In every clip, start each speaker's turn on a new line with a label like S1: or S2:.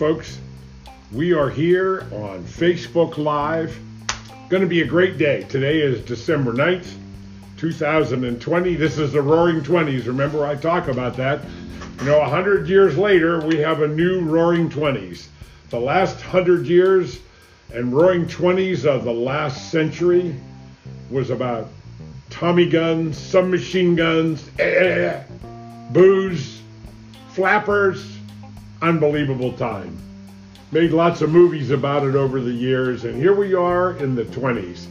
S1: Folks, we are here on Facebook Live. Going to be a great day. Today is December 9th, 2020. This is the Roaring Twenties. Remember, I talk about that. You know, 100 years later, we have a new Roaring Twenties. The last 100 years and Roaring Twenties of the last century was about Tommy guns, submachine guns, eh, booze, flappers, unbelievable time. Made lots of movies about it over the years, and here we are in the 20s.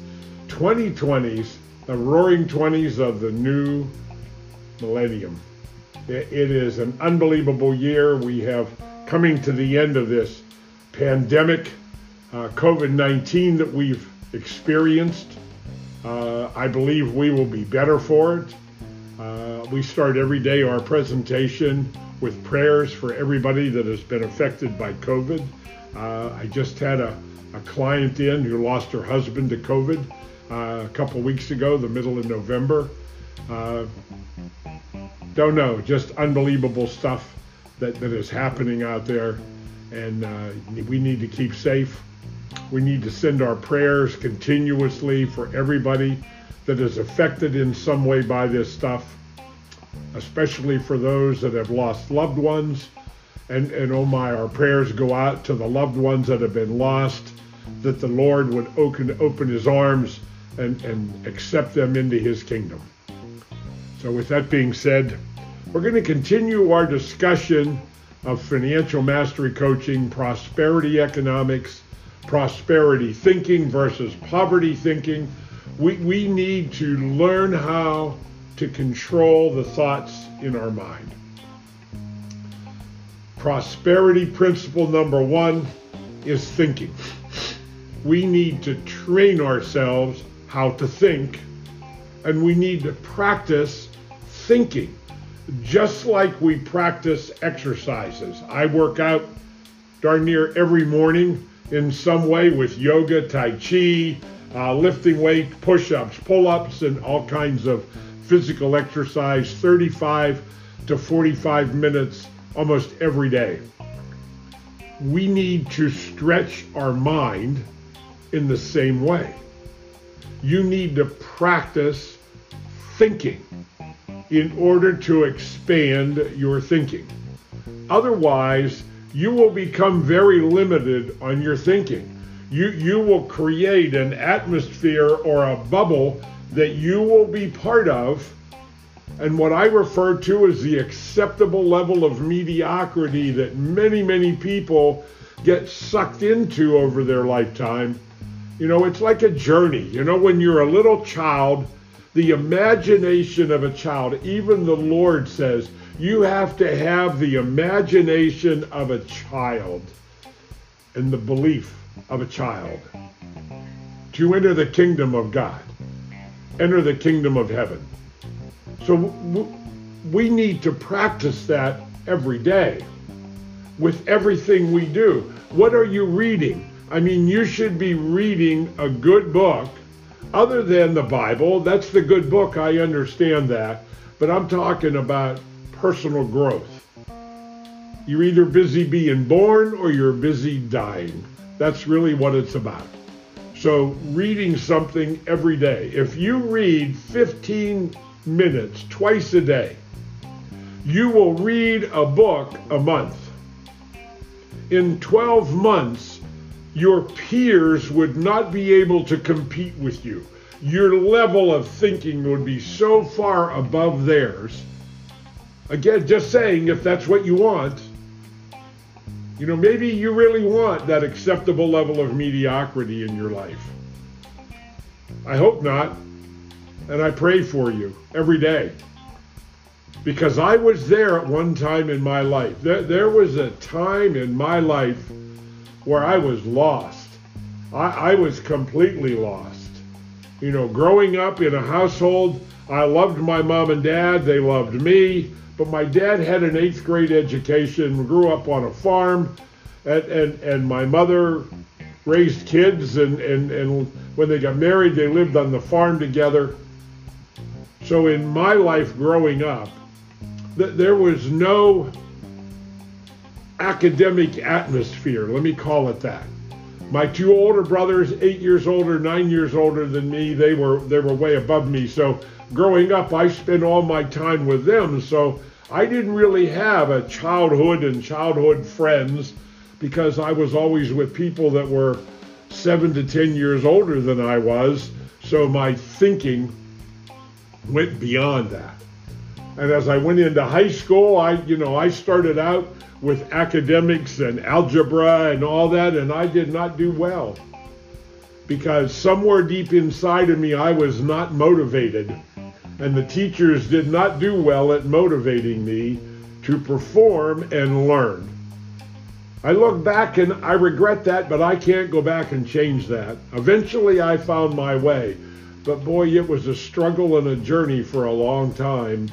S1: 2020s, the roaring 20s of the new millennium. It is an unbelievable year. We have coming to the end of this pandemic, uh, COVID 19 that we've experienced. Uh, I believe we will be better for it. Uh, we start every day our presentation with prayers for everybody that has been affected by COVID. Uh, I just had a, a, client in who lost her husband to COVID uh, a couple weeks ago, the middle of November. Uh, don't know, just unbelievable stuff that, that is happening out there. And uh, we need to keep safe. We need to send our prayers continuously for everybody that is affected in some way by this stuff especially for those that have lost loved ones. And, and oh my, our prayers go out to the loved ones that have been lost, that the Lord would open, open his arms and, and accept them into his kingdom. So, with that being said, we're going to continue our discussion of financial mastery coaching, prosperity economics, prosperity thinking versus poverty thinking. We, we need to learn how to control the thoughts in our mind. Prosperity principle number one is thinking. We need to train ourselves how to think, and we need to practice thinking, just like we practice exercises. I work out darn near every morning in some way with yoga, Tai Chi, uh, lifting weight, push ups, pull ups, and all kinds of physical exercise 35 to 45 minutes almost every day. We need to stretch our mind in the same way. You need to practice thinking in order to expand your thinking. Otherwise, you will become very limited on your thinking. You, you will create an atmosphere or a bubble that you will be part of and what I refer to as the acceptable level of mediocrity that many, many people get sucked into over their lifetime. You know, it's like a journey. You know, when you're a little child, the imagination of a child, even the Lord says, you have to have the imagination of a child and the belief of a child to enter the kingdom of God enter the kingdom of heaven. So we need to practice that every day with everything we do. What are you reading? I mean, you should be reading a good book other than the Bible. That's the good book. I understand that. But I'm talking about personal growth. You're either busy being born or you're busy dying. That's really what it's about. So, reading something every day. If you read 15 minutes twice a day, you will read a book a month. In 12 months, your peers would not be able to compete with you. Your level of thinking would be so far above theirs. Again, just saying, if that's what you want, you know, maybe you really want that acceptable level of mediocrity in your life. I hope not. And I pray for you every day. Because I was there at one time in my life. There, there was a time in my life where I was lost. I, I was completely lost. You know, growing up in a household, I loved my mom and dad, they loved me. But my dad had an eighth grade education, grew up on a farm, and, and, and my mother raised kids, and, and, and when they got married, they lived on the farm together. So in my life growing up, th- there was no academic atmosphere. Let me call it that. My two older brothers, eight years older, nine years older than me, they were they were way above me. So growing up, I spent all my time with them. So I didn't really have a childhood and childhood friends because I was always with people that were seven to ten years older than I was. So my thinking went beyond that. And as I went into high school, I, you know, I started out with academics and algebra and all that, and I did not do well because somewhere deep inside of me, I was not motivated. And the teachers did not do well at motivating me to perform and learn. I look back and I regret that, but I can't go back and change that. Eventually, I found my way. But boy, it was a struggle and a journey for a long time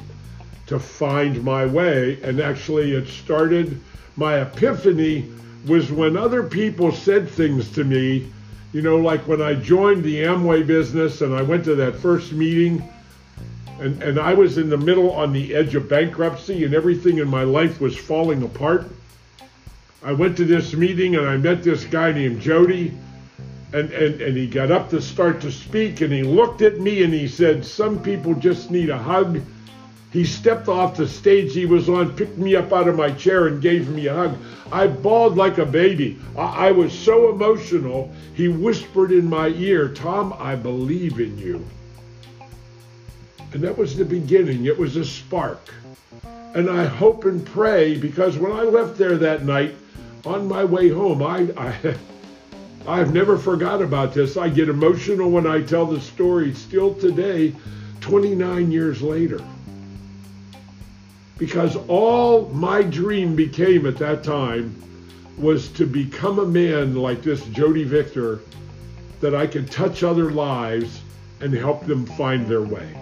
S1: to find my way. And actually, it started, my epiphany was when other people said things to me, you know, like when I joined the Amway business and I went to that first meeting. And, and I was in the middle on the edge of bankruptcy, and everything in my life was falling apart. I went to this meeting and I met this guy named Jody. And, and, and he got up to start to speak and he looked at me and he said, Some people just need a hug he stepped off the stage he was on, picked me up out of my chair, and gave me a hug. I bawled like a baby. I, I was so emotional. He whispered in my ear, Tom, I believe in you. And that was the beginning. It was a spark. And I hope and pray because when I left there that night, on my way home, I, I I've never forgot about this. I get emotional when I tell the story still today, 29 years later because all my dream became at that time was to become a man like this Jody Victor that I could touch other lives and help them find their way.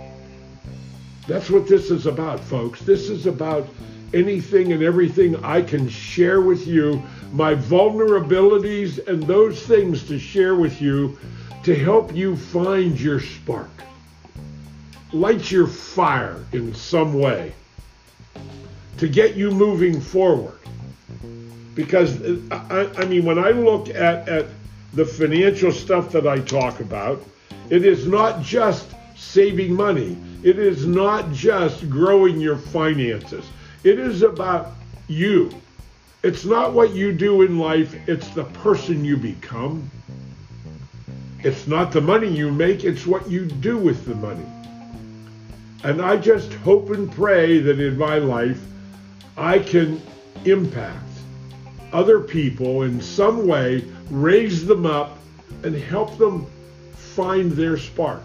S1: That's what this is about, folks. This is about anything and everything I can share with you, my vulnerabilities and those things to share with you to help you find your spark. Light your fire in some way to get you moving forward. Because, uh, I, I mean, when I look at, at the financial stuff that I talk about, it is not just saving money. It is not just growing your finances. It is about you. It's not what you do in life, it's the person you become. It's not the money you make, it's what you do with the money. And I just hope and pray that in my life, I can impact other people in some way, raise them up, and help them find their spark.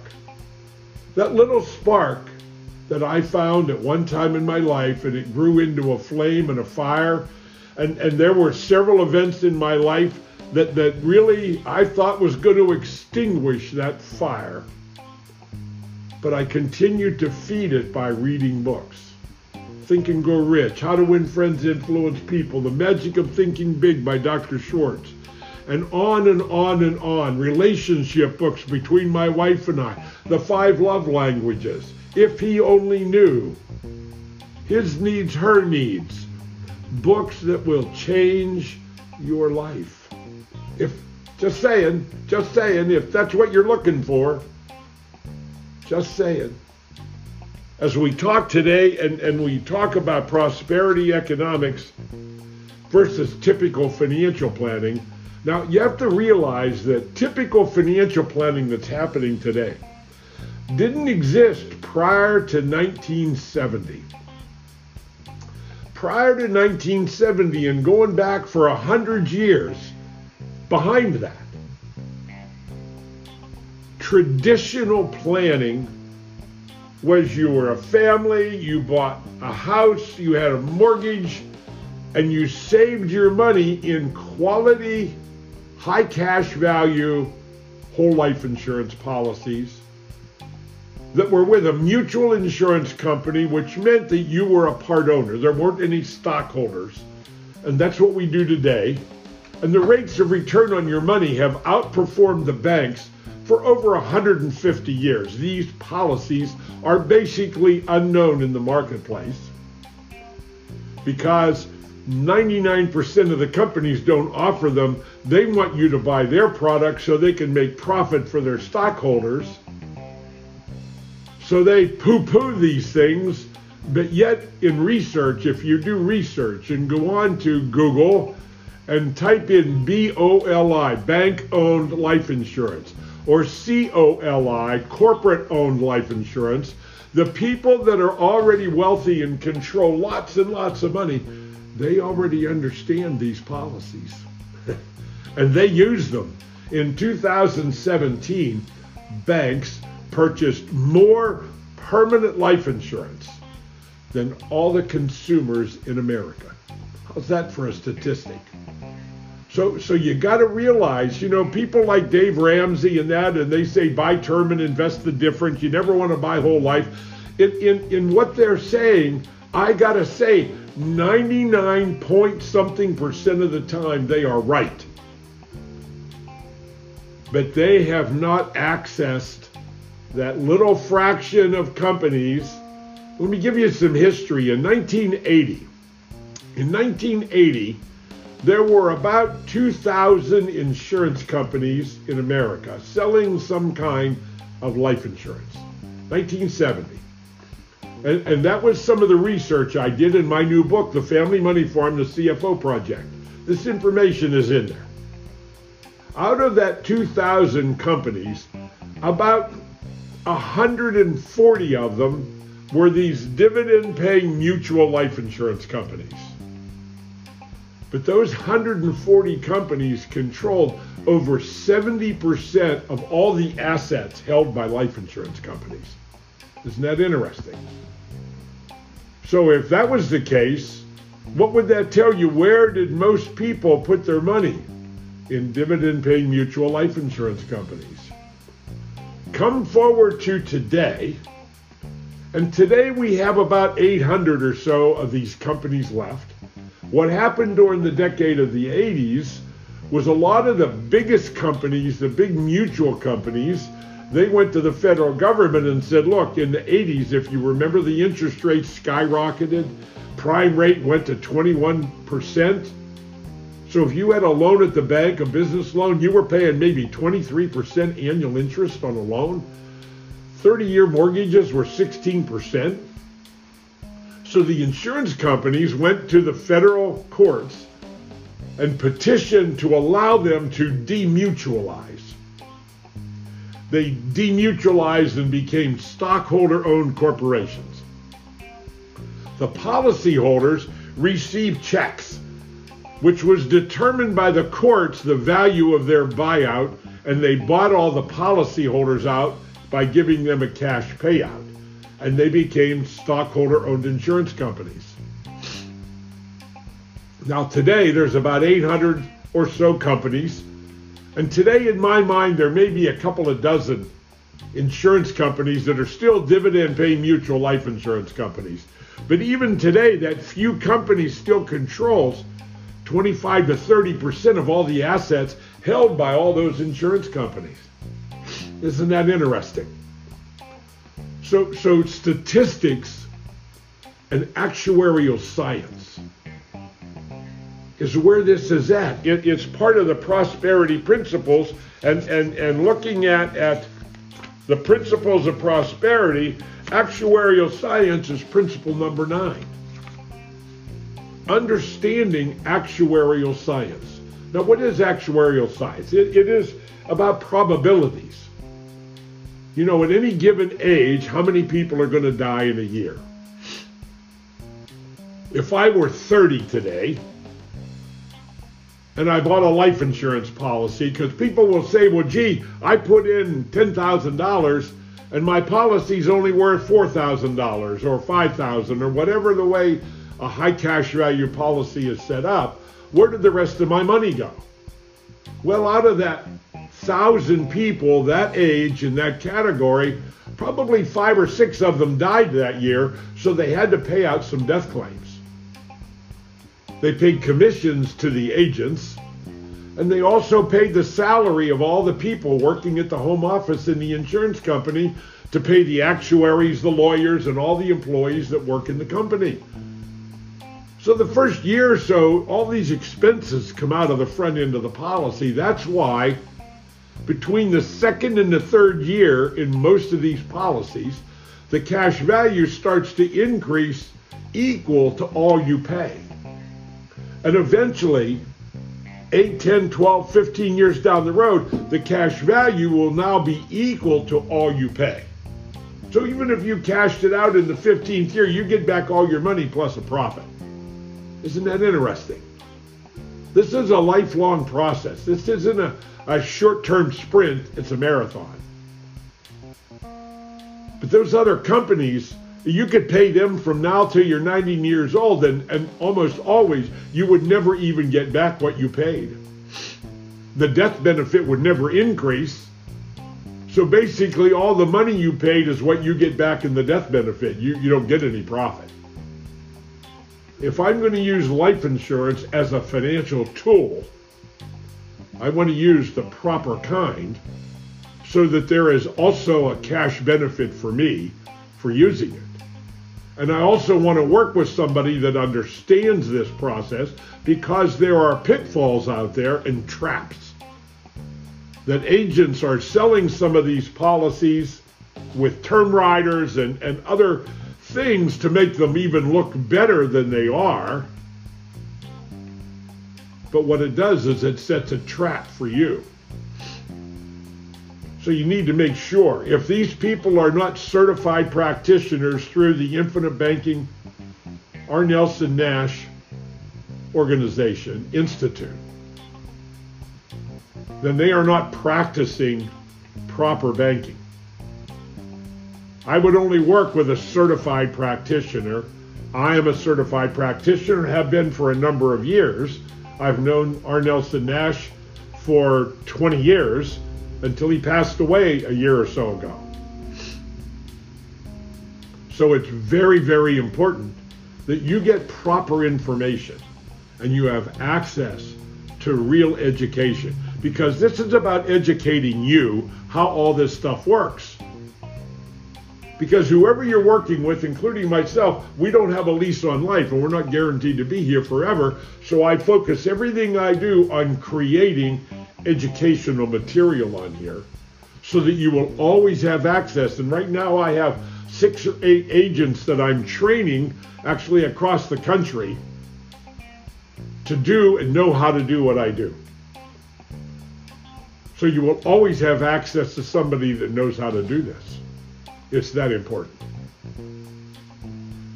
S1: That little spark that I found at one time in my life, and it grew into a flame and a fire. And, and there were several events in my life that, that really I thought was going to extinguish that fire. But I continued to feed it by reading books. Think and Grow Rich, How to Win Friends, Influence People, The Magic of Thinking Big by Dr. Schwartz, and on and on and on. Relationship books between my wife and I, The Five Love Languages, If He Only Knew, His Needs, Her Needs, books that will change your life. If, just saying, just saying, if that's what you're looking for, just saying as we talk today and, and we talk about prosperity economics versus typical financial planning, now you have to realize that typical financial planning that's happening today didn't exist prior to 1970. Prior to 1970 and going back for a hundred years behind that, traditional planning was you were a family, you bought a house, you had a mortgage, and you saved your money in quality, high cash value, whole life insurance policies that were with a mutual insurance company, which meant that you were a part owner. There weren't any stockholders. And that's what we do today. And the rates of return on your money have outperformed the banks for over 150 years. These policies are basically unknown in the marketplace because 99% of the companies don't offer them. They want you to buy their product so they can make profit for their stockholders. So they poo poo these things. But yet, in research, if you do research and go on to Google and type in BOLI, bank owned life insurance, or COLI, corporate owned life insurance, the people that are already wealthy and control lots and lots of money, they already understand these policies and they use them. In 2017, banks purchased more permanent life insurance than all the consumers in America. How's that for a statistic? So, so you got to realize, you know, people like Dave Ramsey and that, and they say buy term and invest the difference. You never want to buy whole life. In, in, in what they're saying, I got to say, 99 point something percent of the time, they are right. But they have not accessed that little fraction of companies. Let me give you some history. In 1980, in 1980, there were about 2,000 insurance companies in America selling some kind of life insurance. 1970. And, and, that was some of the research I did in my new book, The Family Money Farm, the CFO Project. This information is in there. Out of that 2,000 companies, about 140 of them were these dividend paying mutual life insurance companies. But those 140 companies controlled over 70% of all the assets held by life insurance companies. Isn't that interesting? So, if that was the case, what would that tell you? Where did most people put their money? In dividend paying mutual life insurance companies. Come forward to today, and today we have about 800 or so of these companies left. What happened during the decade of the 80s was a lot of the biggest companies, the big mutual companies, they went to the federal government and said, look, in the 80s, if you remember, the interest rates skyrocketed, prime rate went to 21%. So if you had a loan at the bank, a business loan, you were paying maybe 23% annual interest on a loan. 30 year mortgages were 16%. So the insurance companies went to the federal courts and petitioned to allow them to demutualize. They demutualized and became stockholder owned corporations. The policyholders received checks, which was determined by the courts the value of their buyout, and they bought all the policyholders out by giving them a cash payout and they became stockholder owned insurance companies. Now, today there's about 800 or so companies, and today, in my mind, there may be a couple of dozen insurance companies that are still dividend paying mutual life insurance companies. But even today, that few companies still controls 25 to 30 percent of all the assets held by all those insurance companies. Isn't that interesting? So, so statistics and actuarial science is where this is at. It, it's part of the prosperity principles, and, and, and looking at, at the principles of prosperity, actuarial science is principle number nine. Understanding actuarial science. Now, what is actuarial science? It, it is about probabilities. You know, at any given age, how many people are going to die in a year? If I were 30 today and I bought a life insurance policy, because people will say, well, gee, I put in $10,000 and my policy's only worth $4,000 or 5,000 or whatever the way a high cash value policy is set up, where did the rest of my money go? Well, out of that thousand people that age in that category, probably five or six of them died that year, so they had to pay out some death claims. They paid commissions to the agents, and they also paid the salary of all the people working at the home office in the insurance company to pay the actuaries, the lawyers, and all the employees that work in the company. So the first year or so, all these expenses come out of the front end of the policy. That's why between the second and the third year in most of these policies, the cash value starts to increase equal to all you pay. And eventually, 8, 10, 12, 15 years down the road, the cash value will now be equal to all you pay. So even if you cashed it out in the 15th year, you get back all your money plus a profit. Isn't that interesting? This is a lifelong process. This isn't a, a short term sprint, it's a marathon. But those other companies, you could pay them from now till you're 90 years old, and, and almost always you would never even get back what you paid. The death benefit would never increase. So basically, all the money you paid is what you get back in the death benefit. You, you don't get any profit. If I'm going to use life insurance as a financial tool, I want to use the proper kind so that there is also a cash benefit for me for using it. And I also want to work with somebody that understands this process because there are pitfalls out there and traps that agents are selling some of these policies with term riders and, and other things to make them even look better than they are. But what it does is it sets a trap for you. So you need to make sure if these people are not certified practitioners through the Infinite Banking R. Nelson Nash Organization Institute, then they are not practicing proper banking. I would only work with a certified practitioner. I am a certified practitioner, have been for a number of years. I've known R. Nelson Nash for 20 years until he passed away a year or so ago. So it's very, very important that you get proper information and you have access to real education because this is about educating you how all this stuff works. Because whoever you're working with, including myself, we don't have a lease on life and we're not guaranteed to be here forever. So I focus everything I do on creating educational material on here so that you will always have access. And right now I have six or eight agents that I'm training actually across the country to do and know how to do what I do. So you will always have access to somebody that knows how to do this. It's that important.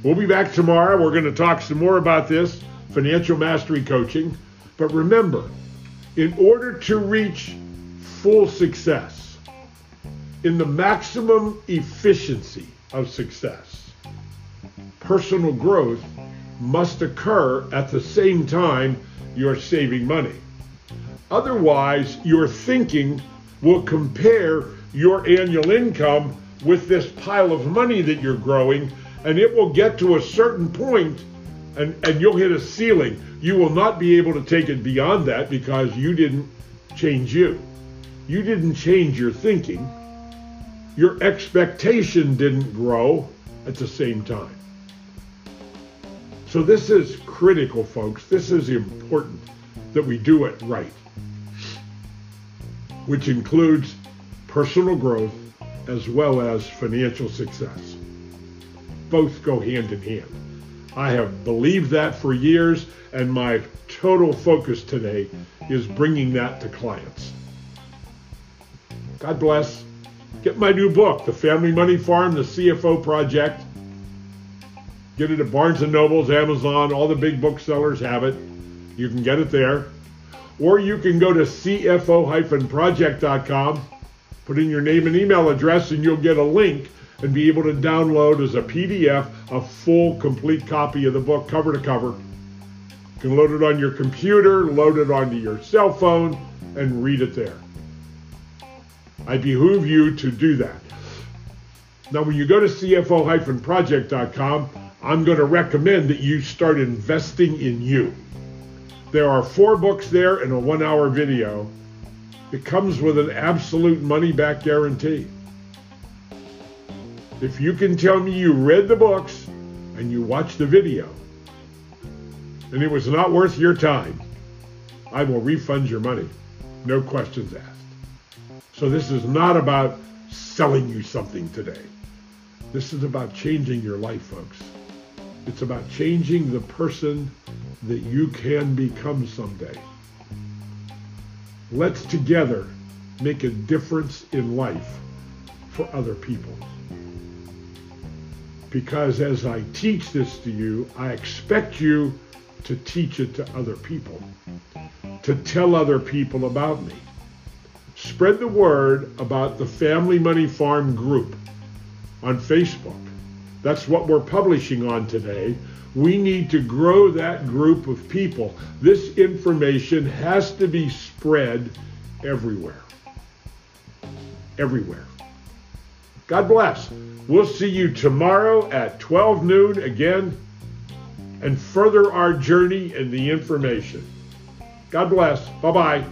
S1: We'll be back tomorrow. We're going to talk some more about this financial mastery coaching. But remember, in order to reach full success, in the maximum efficiency of success, personal growth must occur at the same time you're saving money. Otherwise, your thinking will compare your annual income with this pile of money that you're growing, and it will get to a certain point and, and you'll hit a ceiling. You will not be able to take it beyond that because you didn't change you. You didn't change your thinking. Your expectation didn't grow at the same time. So this is critical, folks. This is important that we do it right, which includes personal growth as well as financial success. Both go hand in hand. I have believed that for years, and my total focus today is bringing that to clients. God bless. Get my new book, The Family Money Farm, The CFO Project. Get it at Barnes & Nobles, Amazon, all the big booksellers have it. You can get it there. Or you can go to cfo-project.com, put in your name and email address, and you'll get a link and be able to download as a PDF a full, complete copy of the book, cover to cover. You can load it on your computer, load it onto your cell phone, and read it there. I behoove you to do that. Now, when you go to CFO-project.com, I'm going to recommend that you start investing in you. There are four books there and a one hour video. It comes with an absolute money back guarantee. If you can tell me you read the books and you watched the video, and it was not worth your time, I will refund your money. No questions asked. So this is not about selling you something today. This is about changing your life, folks. It's about changing the person that you can become someday. Let's together make a difference in life for other people. Because as I teach this to you, I expect you to teach it to other people, to tell other people about me. Spread the word about the Family Money Farm group on Facebook. That's what we're publishing on today. We need to grow that group of people. This information has to be spread everywhere. Everywhere. God bless. We'll see you tomorrow at 12 noon again and further our journey in the information. God bless. Bye bye.